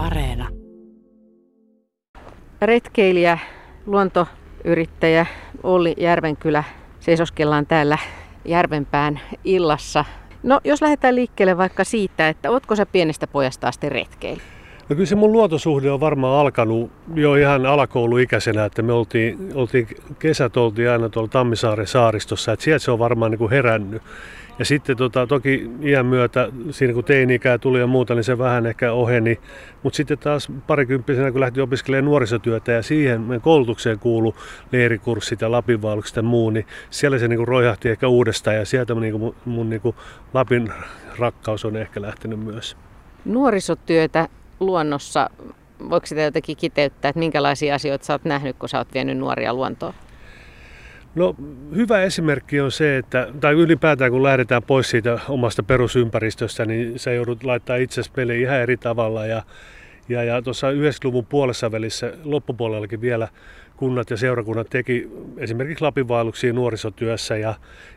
Areena. Retkeilijä, luontoyrittäjä Olli Järvenkylä seisoskellaan täällä Järvenpään illassa. No, jos lähdetään liikkeelle vaikka siitä, että ootko sä pienestä pojasta asti retkeillä? No kyllä se mun luotosuhde on varmaan alkanut jo ihan alakouluikäisenä, että me oltiin, oltiin kesät oltiin aina tuolla Tammisaaren saaristossa, että sieltä se on varmaan niin kuin herännyt. Ja sitten tota, toki iän myötä, siinä kun teini-ikää tuli ja muuta, niin se vähän ehkä oheni. Mutta sitten taas parikymppisenä, kun lähti opiskelemaan nuorisotyötä ja siihen meidän koulutukseen kuulu leirikurssit ja Lapinvaellukset ja muu, niin siellä se niin roihahti ehkä uudestaan ja sieltä niin kuin mun, mun niin kuin Lapin rakkaus on ehkä lähtenyt myös. Nuorisotyötä luonnossa, voiko sitä jotenkin kiteyttää, että minkälaisia asioita sä oot nähnyt, kun sä oot vienyt nuoria luontoon? No hyvä esimerkki on se, että, tai ylipäätään kun lähdetään pois siitä omasta perusympäristöstä, niin sä joudut laittaa itsesi peliin ihan eri tavalla. Ja, ja, ja tuossa 90-luvun puolessa välissä loppupuolellakin vielä kunnat ja seurakunnat teki esimerkiksi lapinvaelluksia nuorisotyössä ja,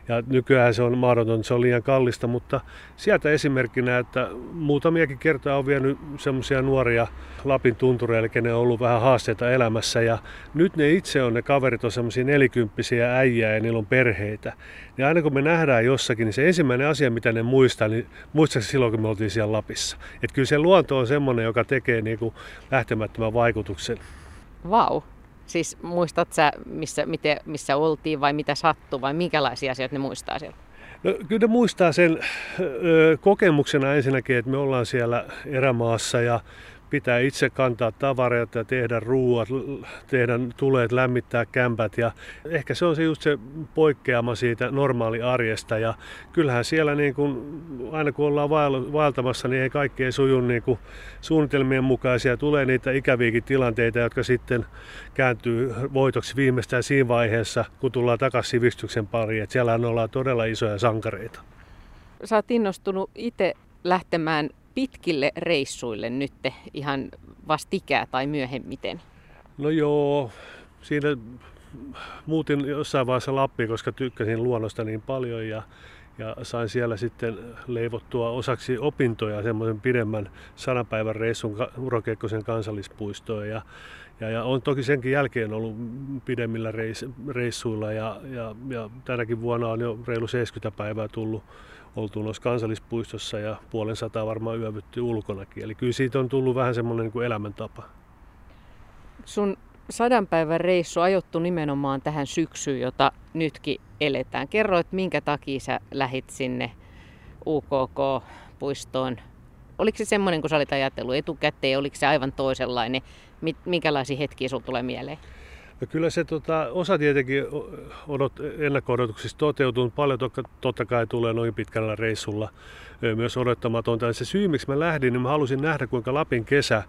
ja nykyään se on mahdoton, se on liian kallista, mutta sieltä esimerkkinä, että muutamiakin kertaa on vienyt semmoisia nuoria Lapin tuntureille, kenen on ollut vähän haasteita elämässä ja nyt ne itse on, ne kaverit on semmoisia nelikymppisiä äijää ja niillä on perheitä. Ja aina kun me nähdään jossakin, niin se ensimmäinen asia, mitä ne muistaa, niin muistaakseni silloin, kun me oltiin siellä Lapissa. Että kyllä se luonto on semmoinen, joka tekee niin kuin lähtemättömän vaikutuksen. Vau. Siis muistat sä, missä, miten, missä oltiin vai mitä sattui vai minkälaisia asioita ne muistaa siellä? No, kyllä ne muistaa sen ö, kokemuksena ensinnäkin, että me ollaan siellä erämaassa ja pitää itse kantaa tavareita ja tehdä ruuat, tehdä tuleet, lämmittää kämpät ja ehkä se on se just se poikkeama siitä normaali arjesta ja kyllähän siellä niin kuin, aina kun ollaan vaeltamassa, niin ei kaikki ei suju niin kuin suunnitelmien mukaisia. Tulee niitä ikäviäkin tilanteita, jotka sitten kääntyy voitoksi viimeistään siinä vaiheessa, kun tullaan takaisin sivistyksen pariin. Että siellä ollaan todella isoja sankareita. Sä oot innostunut itse lähtemään pitkille reissuille nyt ihan vastikää tai myöhemmiten? No joo, siinä muutin jossain vaiheessa Lappiin, koska tykkäsin luonnosta niin paljon ja, ja sain siellä sitten leivottua osaksi opintoja semmoisen pidemmän sanapäivän reissun Urokekkosen kansallispuistoon ja, ja, ja on toki senkin jälkeen ollut pidemmillä reis, reissuilla ja, ja, ja tänäkin vuonna on jo reilu 70 päivää tullut oltu noissa kansallispuistossa ja puolen sataa varmaan yövytty ulkonakin. Eli kyllä siitä on tullut vähän semmoinen niin kuin elämäntapa. Sun sadan päivän reissu ajoittu nimenomaan tähän syksyyn, jota nytkin eletään. Kerroit, minkä takia sä lähit sinne UKK-puistoon. Oliko se semmoinen, kun sä olit ajatellut etukäteen, oliko se aivan toisenlainen? Minkälaisia hetkiä sulla tulee mieleen? No kyllä se tota, osa tietenkin odot, ennakko-odotuksista toteutuu, paljon totta, totta kai tulee noin pitkällä reissulla myös odottamatonta. Se syy, miksi mä lähdin, niin mä halusin nähdä, kuinka Lapin kesä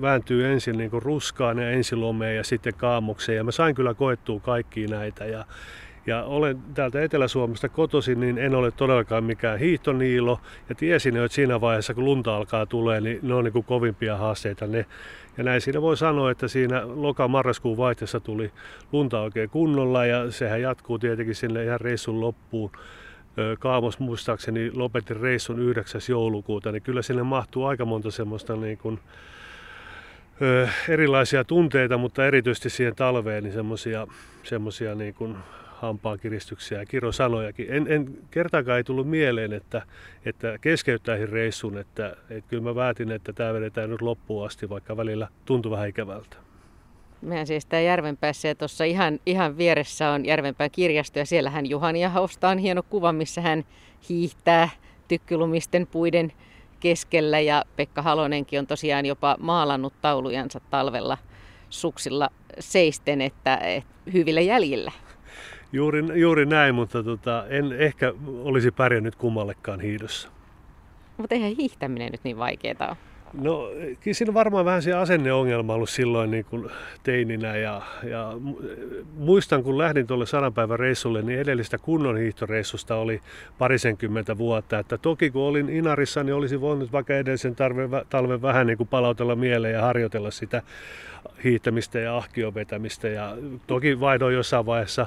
vääntyy ensin niin kuin ruskaan ja ensilomeen ja sitten kaamukseen. Ja mä sain kyllä koettua kaikkia näitä. Ja, ja olen täältä Etelä-Suomesta kotoisin, niin en ole todellakaan mikään hiihtoniilo. Ja tiesin että siinä vaiheessa, kun lunta alkaa tulee, niin ne on niin kuin kovimpia haasteita. Ne. Ja näin siinä voi sanoa, että siinä loka-marraskuun vaihteessa tuli lunta oikein kunnolla ja sehän jatkuu tietenkin sinne ihan reissun loppuun. Kaamos muistaakseni lopetti reissun 9. joulukuuta, niin kyllä sinne mahtuu aika monta semmoista niin kuin, erilaisia tunteita, mutta erityisesti siihen talveen niin semmoisia niin kuin hampaankiristyksiä ja kirosanojakin. En, en, kertaakaan ei tullut mieleen, että, että keskeyttäisin reissun, että, että kyllä mä väätin, että tämä vedetään nyt loppuun asti, vaikka välillä tuntui vähän ikävältä. Mehän siis tämä Järvenpäässä ja tuossa ihan, ihan vieressä on Järvenpään kirjasto ja siellähän Juhani Jahausta on hieno kuva, missä hän hiihtää tykkylumisten puiden keskellä ja Pekka Halonenkin on tosiaan jopa maalannut taulujansa talvella suksilla seisten, että, että hyvillä jäljillä. Juuri, juuri näin, mutta tota, en ehkä olisi pärjännyt kummallekaan hiidossa. Mutta eihän hiihtäminen nyt niin vaikeaa ole. No kyllä siinä varmaan vähän se asenneongelma ollut silloin niin kuin teininä ja, ja muistan kun lähdin tuolle sadan päivän reissulle, niin edellistä kunnon hiihtoreissusta oli parisenkymmentä vuotta. Että toki kun olin Inarissa, niin olisi voinut vaikka edellisen talven, talven vähän niin kuin palautella mieleen ja harjoitella sitä hiihtämistä ja ahkion vetämistä. Ja toki vaihdoin jossain vaiheessa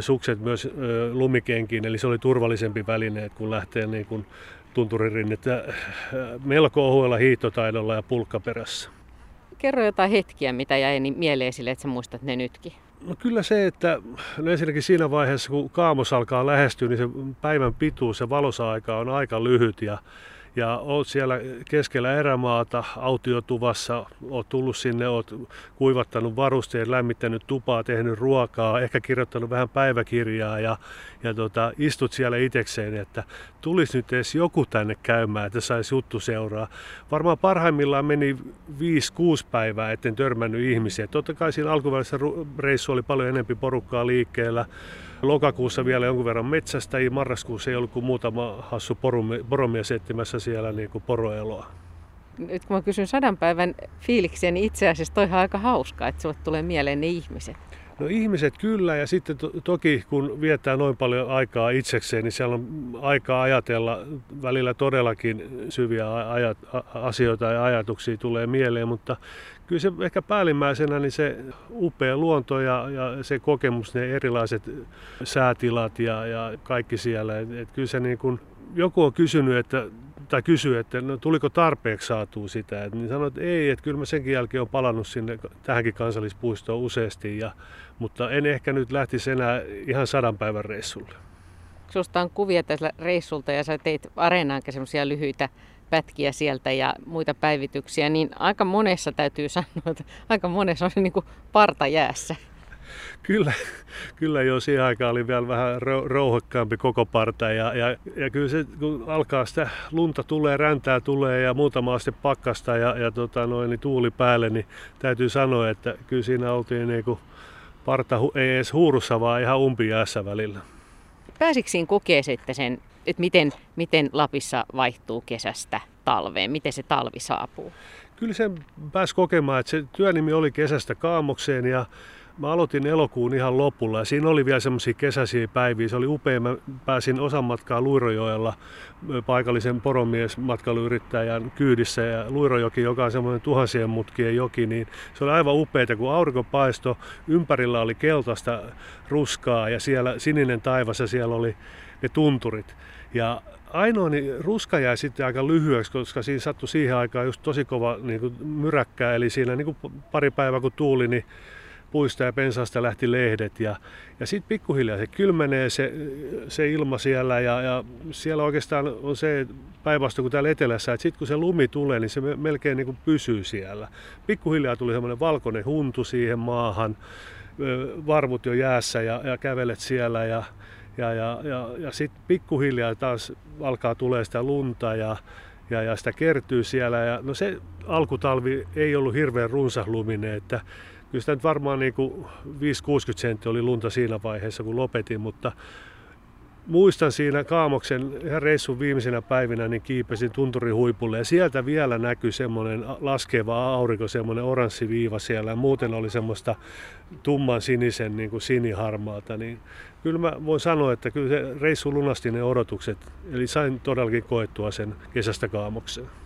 sukset myös lumikenkiin, eli se oli turvallisempi väline, kun lähtee niin kuin tunturirinnettä melko ohuella hiihtotaidolla ja pulkkaperässä. Kerro jotain hetkiä, mitä jäi niin mieleen sille, että sä muistat ne nytkin. No kyllä se, että no ensinnäkin siinä vaiheessa, kun kaamos alkaa lähestyä, niin se päivän pituus ja valosa-aika on aika lyhyt ja ja oot siellä keskellä erämaata autiotuvassa, oot tullut sinne, oot kuivattanut varusteet, lämmittänyt tupaa, tehnyt ruokaa, ehkä kirjoittanut vähän päiväkirjaa ja, ja tota, istut siellä itsekseen, että tulisi nyt edes joku tänne käymään, että saisi juttu seuraa. Varmaan parhaimmillaan meni 5-6 päivää, etten törmännyt ihmisiä. Totta kai siinä alkuvälissä reissu oli paljon enempi porukkaa liikkeellä. Lokakuussa vielä jonkun verran metsästäjiä, marraskuussa ei ollut kuin muutama hassu poromies etsimässä siellä niin kuin poroeloa. Nyt kun mä kysyn sadan päivän fiiliksiä, niin itse asiassa toi on aika hauskaa, että sulle tulee mieleen ne ihmiset. No ihmiset kyllä ja sitten to, toki kun viettää noin paljon aikaa itsekseen, niin siellä on aikaa ajatella välillä todellakin syviä ajat, asioita ja ajatuksia tulee mieleen, mutta kyllä se ehkä päällimmäisenä niin se upea luonto ja, ja se kokemus, ne erilaiset säätilat ja, ja kaikki siellä. Et, et kyllä se niin kuin, joku on kysynyt, että tai kysyy, että no, tuliko tarpeeksi saatua sitä, et, niin sanoin, että ei, että kyllä mä senkin jälkeen on palannut sinne tähänkin kansallispuistoon useasti, ja, mutta en ehkä nyt lähtisi enää ihan sadan päivän reissulle. Susta on kuvia tällä reissulta ja sä teit areenaankin semmoisia lyhyitä pätkiä sieltä ja muita päivityksiä, niin aika monessa täytyy sanoa, että aika monessa on niin kuin parta jäässä. Kyllä, kyllä jo siihen aikaan oli vielä vähän rouhokkaampi koko parta ja, ja, ja kyllä se kun alkaa sitä lunta tulee, räntää tulee ja muutama aste pakkasta ja, ja tota noin, niin tuuli päälle, niin täytyy sanoa, että kyllä siinä oltiin niin kuin parta ei edes huurussa, vaan ihan umpijäässä välillä. Pääsikö siinä kokee sitten sen, että miten, miten Lapissa vaihtuu kesästä talveen, miten se talvi saapuu? Kyllä sen pääsi kokemaan, että se työnimi oli kesästä kaamokseen ja Mä aloitin elokuun ihan lopulla ja siinä oli vielä semmoisia kesäisiä päiviä. Se oli upea. Mä pääsin osan matkaa Luirojoella paikallisen poromies matkailuyrittäjän kyydissä ja Luirojoki, joka on semmoinen tuhansien mutkien joki, niin se oli aivan upeaa, kun aurinko paisto, ympärillä oli keltaista ruskaa ja siellä sininen taivas ja siellä oli ne tunturit. Ja ainoa niin ruska jäi sitten aika lyhyeksi, koska siinä sattui siihen aikaan just tosi kova niin kuin myräkkää, eli siinä niin kuin pari päivää kun tuuli, niin puista ja pensaasta lähti lehdet ja, ja sitten pikkuhiljaa se kylmenee se, se ilma siellä ja, ja siellä oikeastaan on se päinvastoin kuin täällä etelässä, että sitten kun se lumi tulee, niin se melkein niin kuin pysyy siellä. Pikkuhiljaa tuli semmoinen valkoinen huntu siihen maahan, varvut jo jäässä ja, ja kävelet siellä ja, ja, ja, ja, ja sitten pikkuhiljaa taas alkaa tulee sitä lunta ja, ja, ja sitä kertyy siellä. Ja, no se alkutalvi ei ollut hirveän runsasluminen, että kyllä sitä nyt varmaan niin 5-60 senttiä oli lunta siinä vaiheessa, kun lopetin, mutta muistan siinä Kaamoksen ihan reissun viimeisenä päivinä, niin kiipesin tunturin huipulle ja sieltä vielä näkyi semmoinen laskeva aurinko, semmoinen oranssi viiva siellä ja muuten oli semmoista tumman sinisen niin kuin siniharmaata, niin kyllä mä voin sanoa, että kyllä se reissu lunasti ne odotukset, eli sain todellakin koettua sen kesästä Kaamokseen.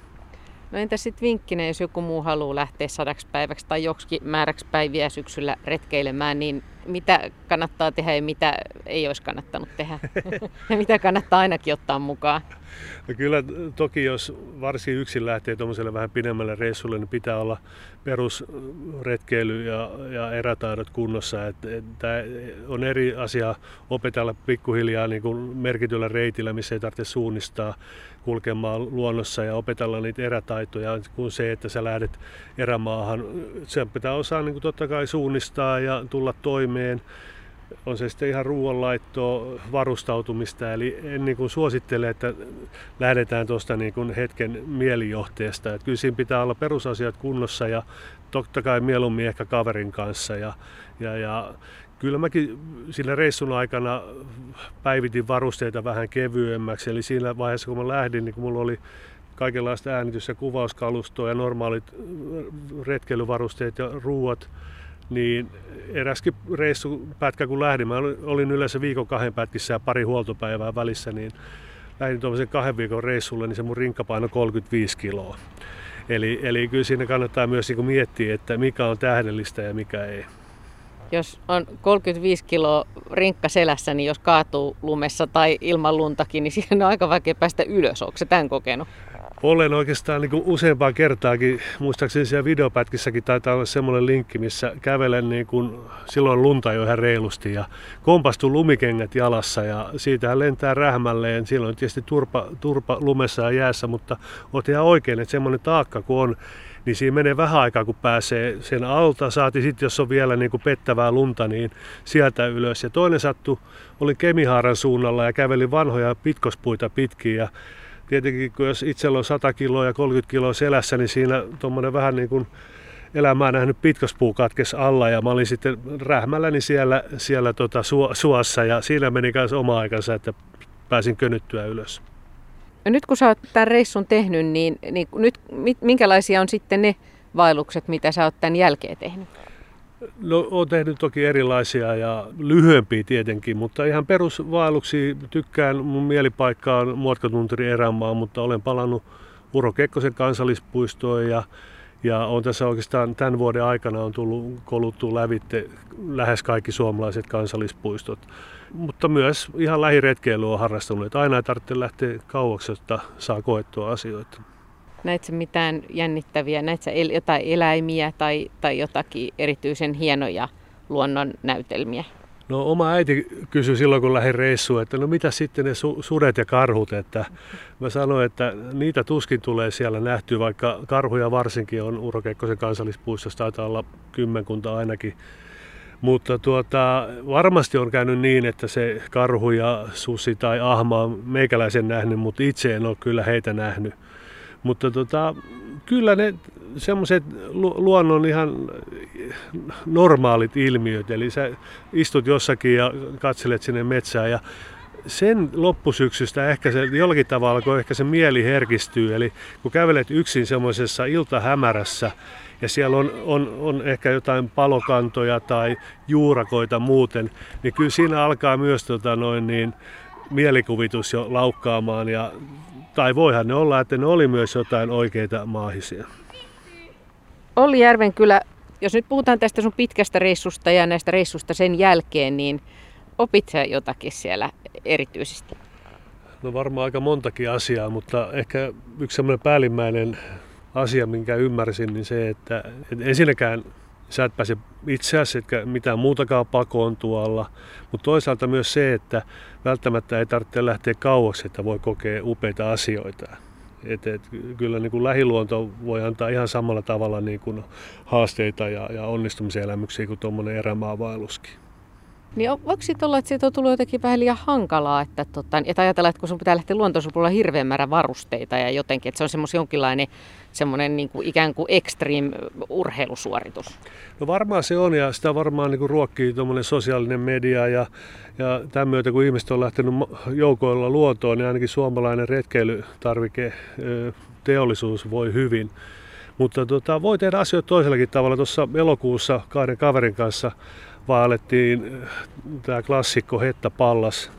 No entä sitten vinkkinä, jos joku muu haluaa lähteä sadaksi päiväksi tai joksikin määräksi päiviä syksyllä retkeilemään, niin mitä kannattaa tehdä ja mitä ei olisi kannattanut tehdä? ja mitä kannattaa ainakin ottaa mukaan? No kyllä toki jos varsin yksin lähtee tuommoiselle vähän pidemmälle reissulle, niin pitää olla perusretkeily ja, ja erätaidot kunnossa. Et, et, tää on eri asia opetella pikkuhiljaa niin kuin merkityllä reitillä, missä ei tarvitse suunnistaa kulkemaan luonnossa ja opetella niitä erätaitoja, kuin se, että sä lähdet erämaahan. Sen pitää osaa niin kuin totta kai suunnistaa ja tulla toimeen on se sitten ihan ruoanlaittoa, varustautumista. Eli en niin kuin suosittele, että lähdetään tuosta niin kuin hetken mielijohteesta. Että kyllä siinä pitää olla perusasiat kunnossa ja totta kai mieluummin ehkä kaverin kanssa. Ja, ja, ja kyllä mäkin siinä reissun aikana päivitin varusteita vähän kevyemmäksi. Eli siinä vaiheessa kun mä lähdin, niin kun mulla oli kaikenlaista äänitys- ja kuvauskalustoa ja normaalit retkeilyvarusteet ja ruuat niin eräskin reissupätkä kun lähdin, mä olin yleensä viikon kahden pätkissä ja pari huoltopäivää välissä, niin lähdin tuollaisen kahden viikon reissulle, niin se mun rinkka paino 35 kiloa. Eli, eli kyllä siinä kannattaa myös niin miettiä, että mikä on tähdellistä ja mikä ei. jos on 35 kiloa rinkka selässä, niin jos kaatuu lumessa tai ilman luntakin, niin siihen on aika vaikea päästä ylös. Onko se tämän kokenut? Olen oikeastaan niin useampaan kertaakin, muistaakseni siellä videopätkissäkin taitaa olla semmoinen linkki, missä kävelen niin kuin, silloin lunta jo ihan reilusti ja kompastu lumikengät jalassa ja siitähän lentää rähmälleen. Silloin tietysti turpa, turpa lumessa ja jäässä, mutta olet ihan oikein, että semmoinen taakka kun on, niin siinä menee vähän aikaa, kun pääsee sen alta. Saati sitten, jos on vielä niin kuin pettävää lunta, niin sieltä ylös. Ja toinen sattu, olin Kemihaaran suunnalla ja kävelin vanhoja pitkospuita pitkin ja tietenkin kun jos itsellä on 100 kiloa ja 30 kiloa selässä, niin siinä tuommoinen vähän niin kuin elämää nähnyt pitkospuu katkes alla ja mä olin sitten rähmälläni siellä, siellä tota suossa ja siinä meni myös oma aikansa, että pääsin könyttyä ylös. No nyt kun sä oot tämän reissun tehnyt, niin, niin nyt minkälaisia on sitten ne vaellukset, mitä sä oot tämän jälkeen tehnyt? No, olen tehnyt toki erilaisia ja lyhyempiä tietenkin, mutta ihan perusvaelluksia tykkään. Mun mielipaikka on Muotkatunturi erämaa, mutta olen palannut Uro Kekkosen kansallispuistoon ja, ja on tässä oikeastaan tämän vuoden aikana on tullut koluttu lävitte lähes kaikki suomalaiset kansallispuistot. Mutta myös ihan lähiretkeily on harrastanut, että aina ei tarvitse lähteä kauaksi, jotta saa koettua asioita. Näetkö mitään jännittäviä, näetkö jotain eläimiä tai, tai jotakin erityisen hienoja luonnon näytelmiä? No oma äiti kysyi silloin, kun lähdin reissuun, että no mitä sitten ne su- sudet ja karhut, että mä sanoin, että niitä tuskin tulee siellä nähtyä, vaikka karhuja varsinkin on Uro Kekkosen kansallispuistossa, taitaa olla kymmenkunta ainakin. Mutta tuota, varmasti on käynyt niin, että se karhu ja susi tai ahma on meikäläisen nähnyt, mutta itse en ole kyllä heitä nähnyt. Mutta tota, kyllä ne semmoiset luonnon ihan normaalit ilmiöt, eli sä istut jossakin ja katselet sinne metsään ja sen loppusyksystä ehkä se jollakin tavalla, kun ehkä se mieli herkistyy, eli kun kävelet yksin semmoisessa iltahämärässä ja siellä on, on, on ehkä jotain palokantoja tai juurakoita muuten, niin kyllä siinä alkaa myös tota noin niin, mielikuvitus jo laukkaamaan ja tai voihan ne olla, että ne oli myös jotain oikeita maahisia. Olli Järvenkylä, jos nyt puhutaan tästä sun pitkästä reissusta ja näistä reissusta sen jälkeen, niin opit sä jotakin siellä erityisesti? No varmaan aika montakin asiaa, mutta ehkä yksi semmoinen päällimmäinen asia, minkä ymmärsin, niin se, että, että ensinnäkään sä et pääse itseäsi, etkä mitään muutakaan pakoon tuolla, mutta toisaalta myös se, että välttämättä ei tarvitse lähteä kauaksi, että voi kokea upeita asioita. Et, et, kyllä niin kuin lähiluonto voi antaa ihan samalla tavalla niin kuin haasteita ja, ja onnistumisen elämyksiä kuin tuommoinen erämaavailuskin. Niin voiko sitten olla, että siitä on tullut jotenkin vähän liian hankalaa, että, tota, että ajatellaan, että kun sun pitää lähteä luontosupulla hirveän määrä varusteita ja jotenkin, että se on semmoinen jonkinlainen semmoinen niin kuin ikään kuin extreme urheilusuoritus? No varmaan se on ja sitä varmaan niin kuin ruokkii tuommoinen sosiaalinen media ja, ja tämän myötä kun ihmiset on lähtenyt joukoilla luontoon, niin ainakin suomalainen retkeilytarvike teollisuus voi hyvin. Mutta tota, voi tehdä asioita toisellakin tavalla. Tuossa elokuussa kahden kaverin kanssa vaellettiin tämä klassikko Hetta Pallas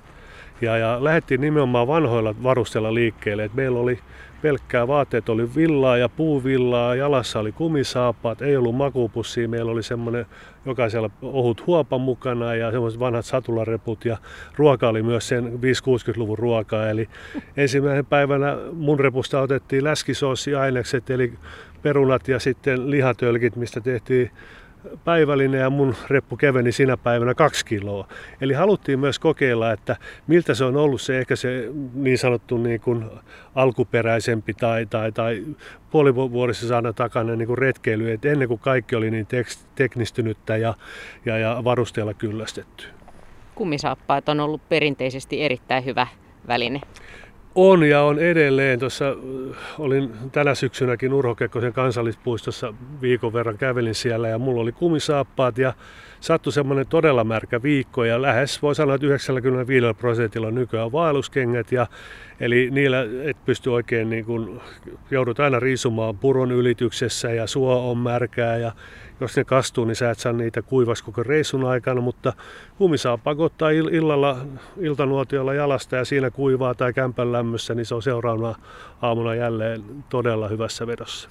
ja, ja lähdettiin nimenomaan vanhoilla varustella liikkeelle. Et meillä oli pelkkää vaatteet, oli villaa ja puuvillaa, jalassa oli kumisaapaat, ei ollut makupussia, meillä oli semmoinen jokaisella ohut huopa mukana ja semmoiset vanhat satulareput ja ruoka oli myös sen 5-60-luvun ruokaa. Eli ensimmäisen päivänä mun repusta otettiin läskisoosiainekset eli perunat ja sitten lihatölkit, mistä tehtiin päivällinen ja mun reppu keveni sinä päivänä kaksi kiloa. Eli haluttiin myös kokeilla, että miltä se on ollut se ehkä se niin sanottu niin kuin alkuperäisempi tai, tai, tai puolivuodessa saada takana niin kuin retkeily, että ennen kuin kaikki oli niin tekst, teknistynyttä ja, ja, ja varusteella kyllästetty. Kumisaappaat on ollut perinteisesti erittäin hyvä väline. On ja on edelleen. Tuossa äh, olin tänä syksynäkin Urho Kekkosen kansallispuistossa viikon verran kävelin siellä ja mulla oli kumisaappaat ja sattui semmoinen todella märkä viikko ja lähes voi sanoa, että 95 prosentilla nykyään vaelluskengät ja eli niillä et pysty oikein niin kuin, joudut aina riisumaan puron ylityksessä ja suo on märkää ja jos ne kastuu, niin sä et saa niitä kuivas koko reissun aikana, mutta kumi saa pakottaa illalla iltanuotiolla jalasta ja siinä kuivaa tai kämpän lämmössä, niin se on seuraavana aamuna jälleen todella hyvässä vedossa.